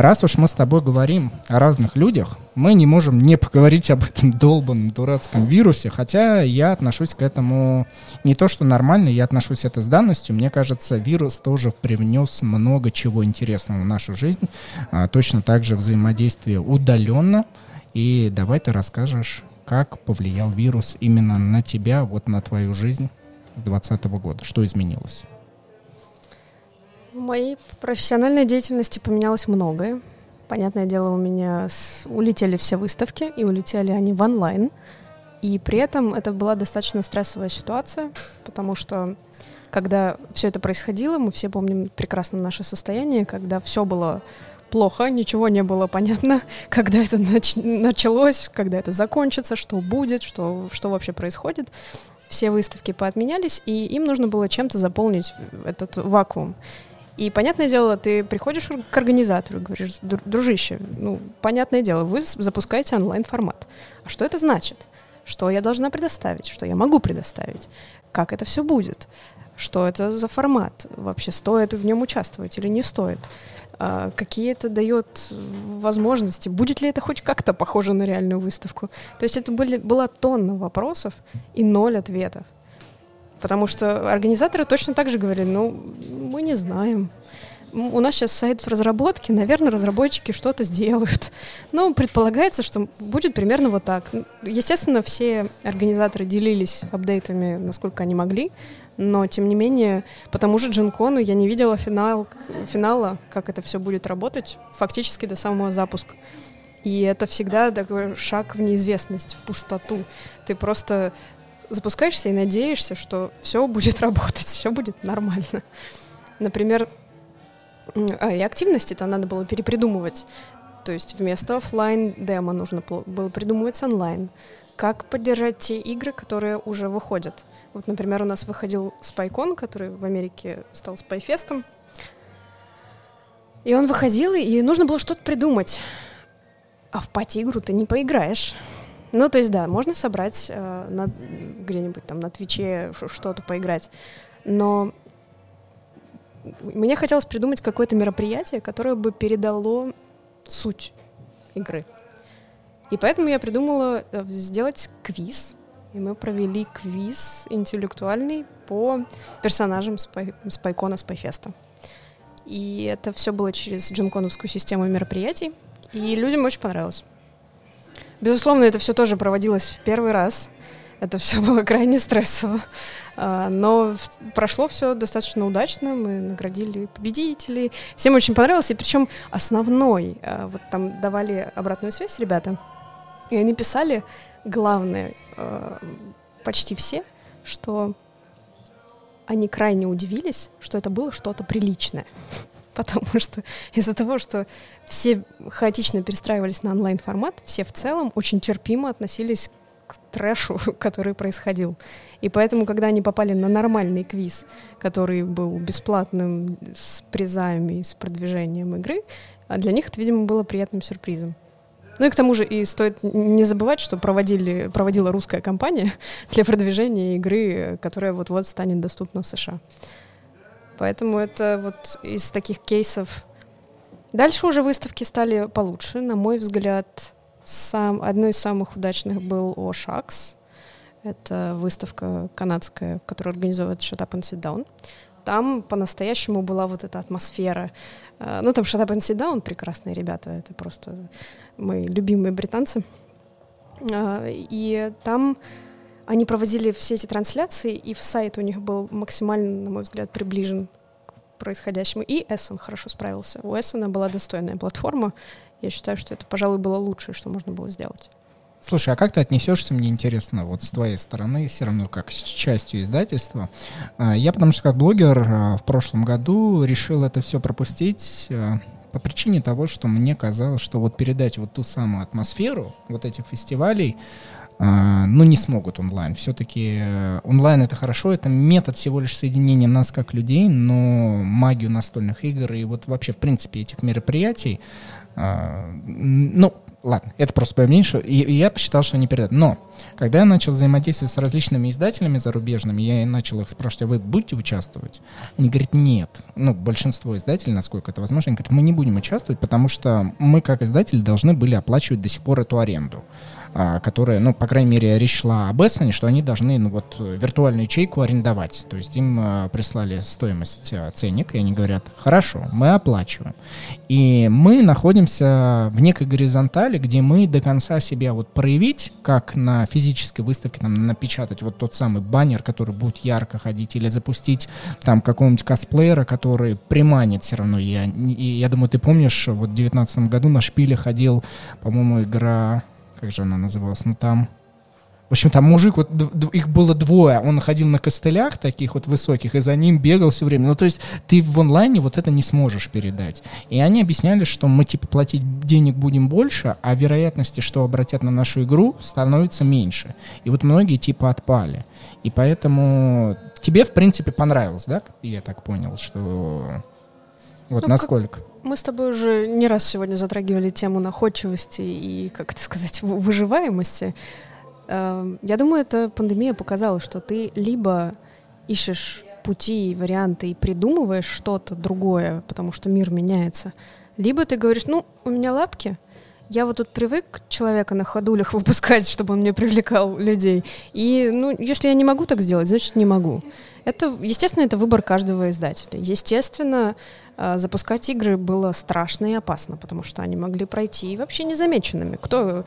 Раз уж мы с тобой говорим о разных людях, мы не можем не поговорить об этом долбанном дурацком вирусе, хотя я отношусь к этому не то, что нормально, я отношусь это с данностью. Мне кажется, вирус тоже привнес много чего интересного в нашу жизнь, а, точно так же взаимодействие удаленно. И давай ты расскажешь, как повлиял вирус именно на тебя, вот на твою жизнь с 2020 года, что изменилось? В моей профессиональной деятельности поменялось многое. Понятное дело, у меня с... улетели все выставки, и улетели они в онлайн. И при этом это была достаточно стрессовая ситуация, потому что когда все это происходило, мы все помним прекрасно наше состояние, когда все было плохо, ничего не было понятно, когда это нач- началось, когда это закончится, что будет, что, что вообще происходит. Все выставки поотменялись, и им нужно было чем-то заполнить этот вакуум. И, понятное дело, ты приходишь к организатору и говоришь, дружище, ну, понятное дело, вы запускаете онлайн-формат. А что это значит? Что я должна предоставить? Что я могу предоставить? Как это все будет? Что это за формат? Вообще стоит в нем участвовать или не стоит? А, какие это дает возможности? Будет ли это хоть как-то похоже на реальную выставку? То есть это были, была тонна вопросов и ноль ответов. Потому что организаторы точно так же говорили, ну, мы не знаем. У нас сейчас сайт в разработке, наверное, разработчики что-то сделают. Ну, предполагается, что будет примерно вот так. Естественно, все организаторы делились апдейтами, насколько они могли, но, тем не менее, по тому же Джинкону я не видела финал, финала, как это все будет работать, фактически до самого запуска. И это всегда такой шаг в неизвестность, в пустоту. Ты просто запускаешься и надеешься, что все будет работать, все будет нормально. Например, а, и активности-то надо было перепридумывать. То есть вместо офлайн демо нужно было придумывать онлайн. Как поддержать те игры, которые уже выходят. Вот, например, у нас выходил SpyCon, который в Америке стал SpyFest. И он выходил, и нужно было что-то придумать. А в пати-игру ты не поиграешь. Ну, то есть, да, можно собрать э, на, где-нибудь там на Твиче что-то поиграть. Но мне хотелось придумать какое-то мероприятие, которое бы передало суть игры. И поэтому я придумала э, сделать квиз. И мы провели квиз интеллектуальный по персонажам спай, Спайкона Спайфеста. И это все было через джинконовскую систему мероприятий. И людям очень понравилось. Безусловно, это все тоже проводилось в первый раз. Это все было крайне стрессово. А, но прошло все достаточно удачно. Мы наградили победителей. Всем очень понравилось. И причем основной, а, вот там давали обратную связь ребята, и они писали главное, а, почти все, что они крайне удивились, что это было что-то приличное. Потому что из-за того, что все хаотично перестраивались на онлайн-формат, все в целом очень терпимо относились к трэшу, который происходил. И поэтому, когда они попали на нормальный квиз, который был бесплатным, с призами, с продвижением игры, а для них это, видимо, было приятным сюрпризом. Ну и к тому же и стоит не забывать, что проводили, проводила русская компания для продвижения игры, которая вот-вот станет доступна в США. Поэтому это вот из таких кейсов. Дальше уже выставки стали получше. На мой взгляд, сам, одной из самых удачных был Ошакс. Это выставка канадская, которую организовывает Shut Up and Sit Down. Там по-настоящему была вот эта атмосфера. Э, ну, там Shut Up and Sit Down прекрасные ребята. Это просто мои любимые британцы. Э, и там они проводили все эти трансляции, и в сайт у них был максимально, на мой взгляд, приближен к происходящему. И Эссон хорошо справился. У Эссона была достойная платформа. Я считаю, что это, пожалуй, было лучшее, что можно было сделать. Слушай, а как ты отнесешься, мне интересно, вот с твоей стороны, все равно как с частью издательства. А, я потому что как блогер а, в прошлом году решил это все пропустить а, по причине того, что мне казалось, что вот передать вот ту самую атмосферу вот этих фестивалей, ну, не смогут онлайн. Все-таки э, онлайн это хорошо, это метод всего лишь соединения нас как людей, но магию настольных игр и вот вообще, в принципе, этих мероприятий, а, ну, ладно, это просто мое мнение, и, и я посчитал, что они передают. Но, когда я начал взаимодействовать с различными издателями зарубежными, я начал их спрашивать, а вы будете участвовать? Они говорят, нет. Ну, большинство издателей, насколько это возможно, они говорят, мы не будем участвовать, потому что мы, как издатели, должны были оплачивать до сих пор эту аренду. А, которая, ну, по крайней мере, речь шла об Эссене, что они должны, ну, вот, виртуальную ячейку арендовать. То есть им а, прислали стоимость а, ценник, и они говорят, хорошо, мы оплачиваем. И мы находимся в некой горизонтали, где мы до конца себя вот проявить, как на физической выставке, там, напечатать вот тот самый баннер, который будет ярко ходить, или запустить там какого-нибудь косплеера, который приманит все равно. Я, я думаю, ты помнишь, вот в 2019 году на шпиле ходил, по-моему, игра как же она называлась, ну там, в общем, там мужик, вот их было двое, он ходил на костылях таких вот высоких, и за ним бегал все время. Ну, то есть ты в онлайне вот это не сможешь передать. И они объясняли, что мы, типа, платить денег будем больше, а вероятности, что обратят на нашу игру, становится меньше. И вот многие, типа, отпали. И поэтому тебе, в принципе, понравилось, да? Я так понял, что... Вот ну, насколько? Мы с тобой уже не раз сегодня затрагивали тему находчивости и, как это сказать, выживаемости. Эм, я думаю, эта пандемия показала, что ты либо ищешь пути, варианты и придумываешь что-то другое, потому что мир меняется, либо ты говоришь, ну, у меня лапки, я вот тут привык человека на ходулях выпускать, чтобы он мне привлекал людей. И, ну, если я не могу так сделать, значит, не могу. Это, естественно, это выбор каждого издателя. Естественно, запускать игры было страшно и опасно, потому что они могли пройти вообще незамеченными. Кто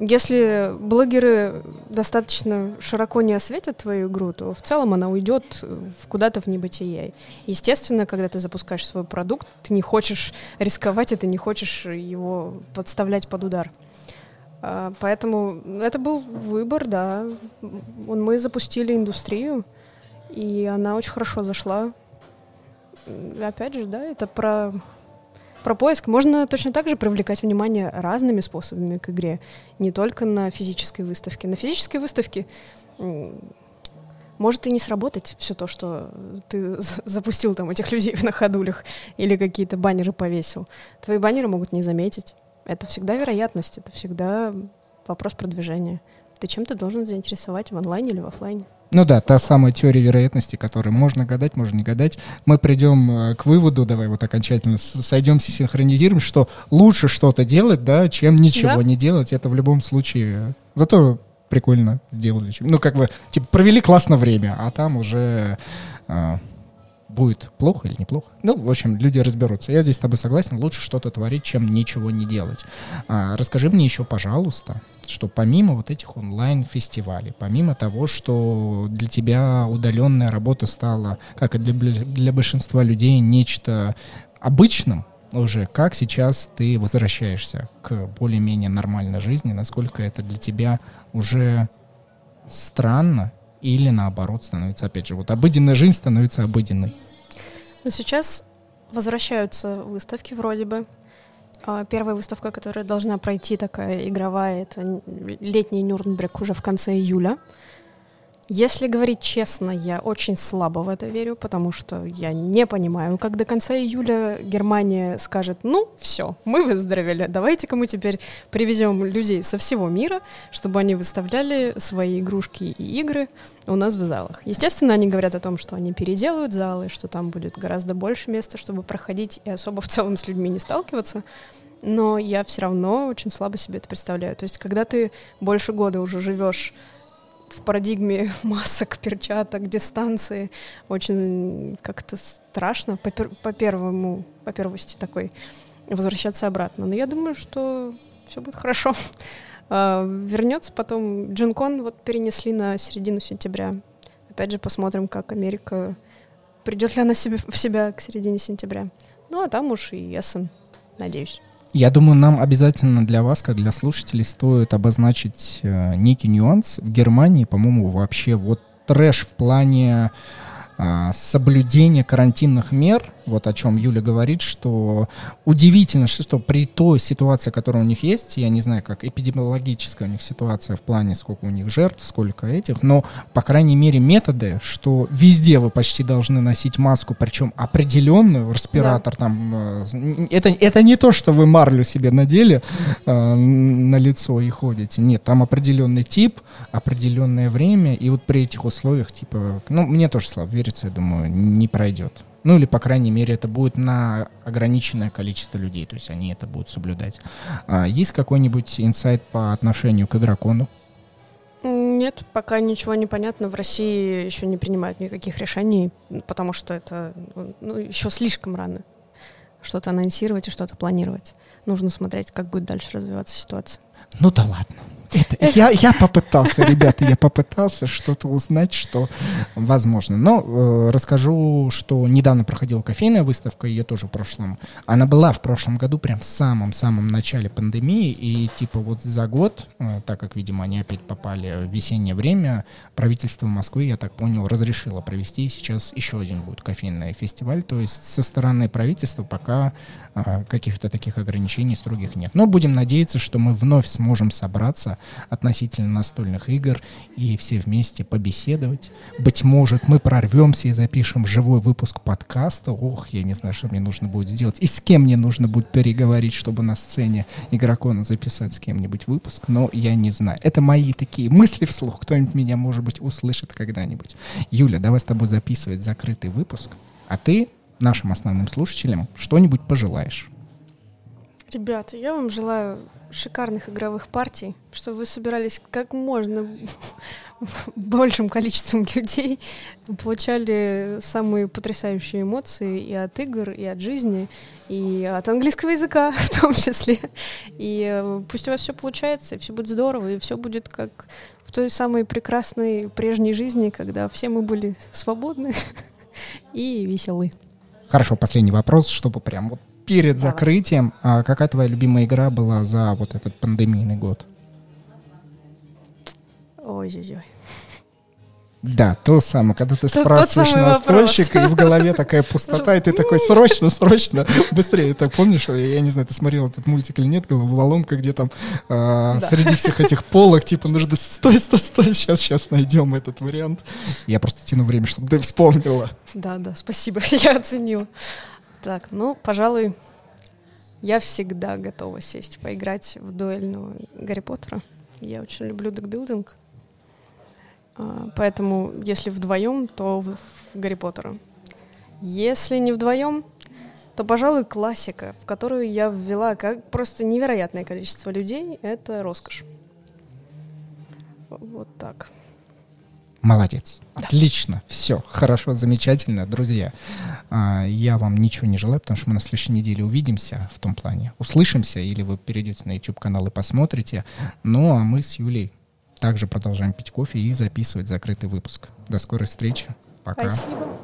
Если блогеры достаточно широко не осветят твою игру, то в целом она уйдет куда-то в небытие. Естественно, когда ты запускаешь свой продукт, ты не хочешь рисковать, и ты не хочешь его подставлять под удар. А, поэтому это был выбор, да. Мы запустили индустрию, и она очень хорошо зашла. Опять же, да, это про про поиск можно точно так же привлекать внимание разными способами к игре, не только на физической выставке. На физической выставке может и не сработать все то, что ты запустил там этих людей на ходулях или какие-то баннеры повесил. Твои баннеры могут не заметить. Это всегда вероятность, это всегда вопрос продвижения. Ты чем-то должен заинтересовать в онлайне или в офлайне. Ну да, та самая теория вероятности, которую можно гадать, можно не гадать. Мы придем э, к выводу, давай вот окончательно сойдемся, синхронизируем, что лучше что-то делать, да, чем ничего да? не делать. Это в любом случае... Зато прикольно сделали. Ну, как бы, типа, провели классно время, а там уже а, будет плохо или неплохо. Ну, в общем, люди разберутся. Я здесь с тобой согласен, лучше что-то творить, чем ничего не делать. А, расскажи мне еще, пожалуйста, что помимо вот этих онлайн-фестивалей, помимо того, что для тебя удаленная работа стала, как и для, для большинства людей, нечто обычным, уже как сейчас ты возвращаешься к более-менее нормальной жизни, насколько это для тебя уже странно или наоборот становится, опять же, вот обыденная жизнь становится обыденной? Ну, сейчас возвращаются выставки вроде бы. А, первая выставка, которая должна пройти такая игровая, это летний Нюрнберг уже в конце июля. Если говорить честно, я очень слабо в это верю, потому что я не понимаю, как до конца июля Германия скажет, ну, все, мы выздоровели, давайте-ка мы теперь привезем людей со всего мира, чтобы они выставляли свои игрушки и игры у нас в залах. Естественно, они говорят о том, что они переделают залы, что там будет гораздо больше места, чтобы проходить и особо в целом с людьми не сталкиваться, но я все равно очень слабо себе это представляю. То есть, когда ты больше года уже живешь в парадигме масок, перчаток, дистанции. Очень как-то страшно по, пер по первому, по первости такой возвращаться обратно. Но я думаю, что все будет хорошо. А, вернется потом. Джинкон вот перенесли на середину сентября. Опять же, посмотрим, как Америка придет ли она себе, в себя к середине сентября. Ну, а там уж и Эссен, надеюсь. Я думаю, нам обязательно для вас, как для слушателей, стоит обозначить э, некий нюанс. В Германии, по-моему, вообще вот трэш в плане а, соблюдение карантинных мер, вот о чем Юля говорит, что удивительно, что при той ситуации, которая у них есть, я не знаю, как эпидемиологическая у них ситуация в плане, сколько у них жертв, сколько этих, но, по крайней мере, методы, что везде вы почти должны носить маску, причем определенную, респиратор да. там, э, это, это не то, что вы марлю себе надели э, на лицо и ходите, нет, там определенный тип, определенное время, и вот при этих условиях, типа, ну, мне тоже, верить верится, я думаю, не пройдет. Ну или, по крайней мере, это будет на ограниченное количество людей, то есть они это будут соблюдать. А есть какой-нибудь инсайт по отношению к игрокону? Нет, пока ничего не понятно. В России еще не принимают никаких решений, потому что это ну, еще слишком рано что-то анонсировать и что-то планировать. Нужно смотреть, как будет дальше развиваться ситуация. Ну да ладно. Это, я, я попытался, ребята, я попытался что-то узнать, что возможно. Но э, расскажу, что недавно проходила кофейная выставка, ее тоже в прошлом. Она была в прошлом году, прям в самом-самом начале пандемии, и типа вот за год, э, так как, видимо, они опять попали в весеннее время, правительство Москвы, я так понял, разрешило провести сейчас еще один будет кофейный фестиваль. То есть со стороны правительства пока э, каких-то таких ограничений строгих нет. Но будем надеяться, что мы вновь сможем собраться относительно настольных игр и все вместе побеседовать. Быть может, мы прорвемся и запишем живой выпуск подкаста. Ох, я не знаю, что мне нужно будет сделать. И с кем мне нужно будет переговорить, чтобы на сцене игрокона записать с кем-нибудь выпуск. Но я не знаю. Это мои такие мысли вслух. Кто-нибудь меня, может быть, услышит когда-нибудь. Юля, давай с тобой записывать закрытый выпуск. А ты нашим основным слушателям что-нибудь пожелаешь? Ребята, я вам желаю шикарных игровых партий, чтобы вы собирались как можно большим количеством людей, получали самые потрясающие эмоции и от игр, и от жизни, и от английского языка в том числе. И э, пусть у вас все получается, и все будет здорово, и все будет как в той самой прекрасной прежней жизни, когда все мы были свободны и веселы. Хорошо, последний вопрос, чтобы прям вот перед Давай. закрытием, а какая твоя любимая игра была за вот этот пандемийный год? Ой-ой-ой. Да, то самое, когда ты спрашиваешь настольщика, и в голове такая пустота, и ты такой, срочно, срочно, быстрее. Так помнишь, я не знаю, ты смотрел этот мультик или нет, головоломка, где там э, да. среди всех этих полок, типа, нужно, стой, стой, стой, сейчас, сейчас найдем этот вариант. Я просто тяну время, чтобы ты вспомнила. Да, да, спасибо, я оценила. Так, ну, пожалуй, я всегда готова сесть, поиграть в дуэльного Гарри Поттера. Я очень люблю декбилдинг. А, поэтому, если вдвоем, то в Гарри Поттера. Если не вдвоем, то, пожалуй, классика, в которую я ввела как просто невероятное количество людей, это роскошь. Вот так. Молодец. Да. Отлично. Все. Хорошо, замечательно. Друзья, а, я вам ничего не желаю, потому что мы на следующей неделе увидимся в том плане. Услышимся, или вы перейдете на YouTube-канал и посмотрите. Ну, а мы с Юлей также продолжаем пить кофе и записывать закрытый выпуск. До скорой встречи. Пока. Спасибо.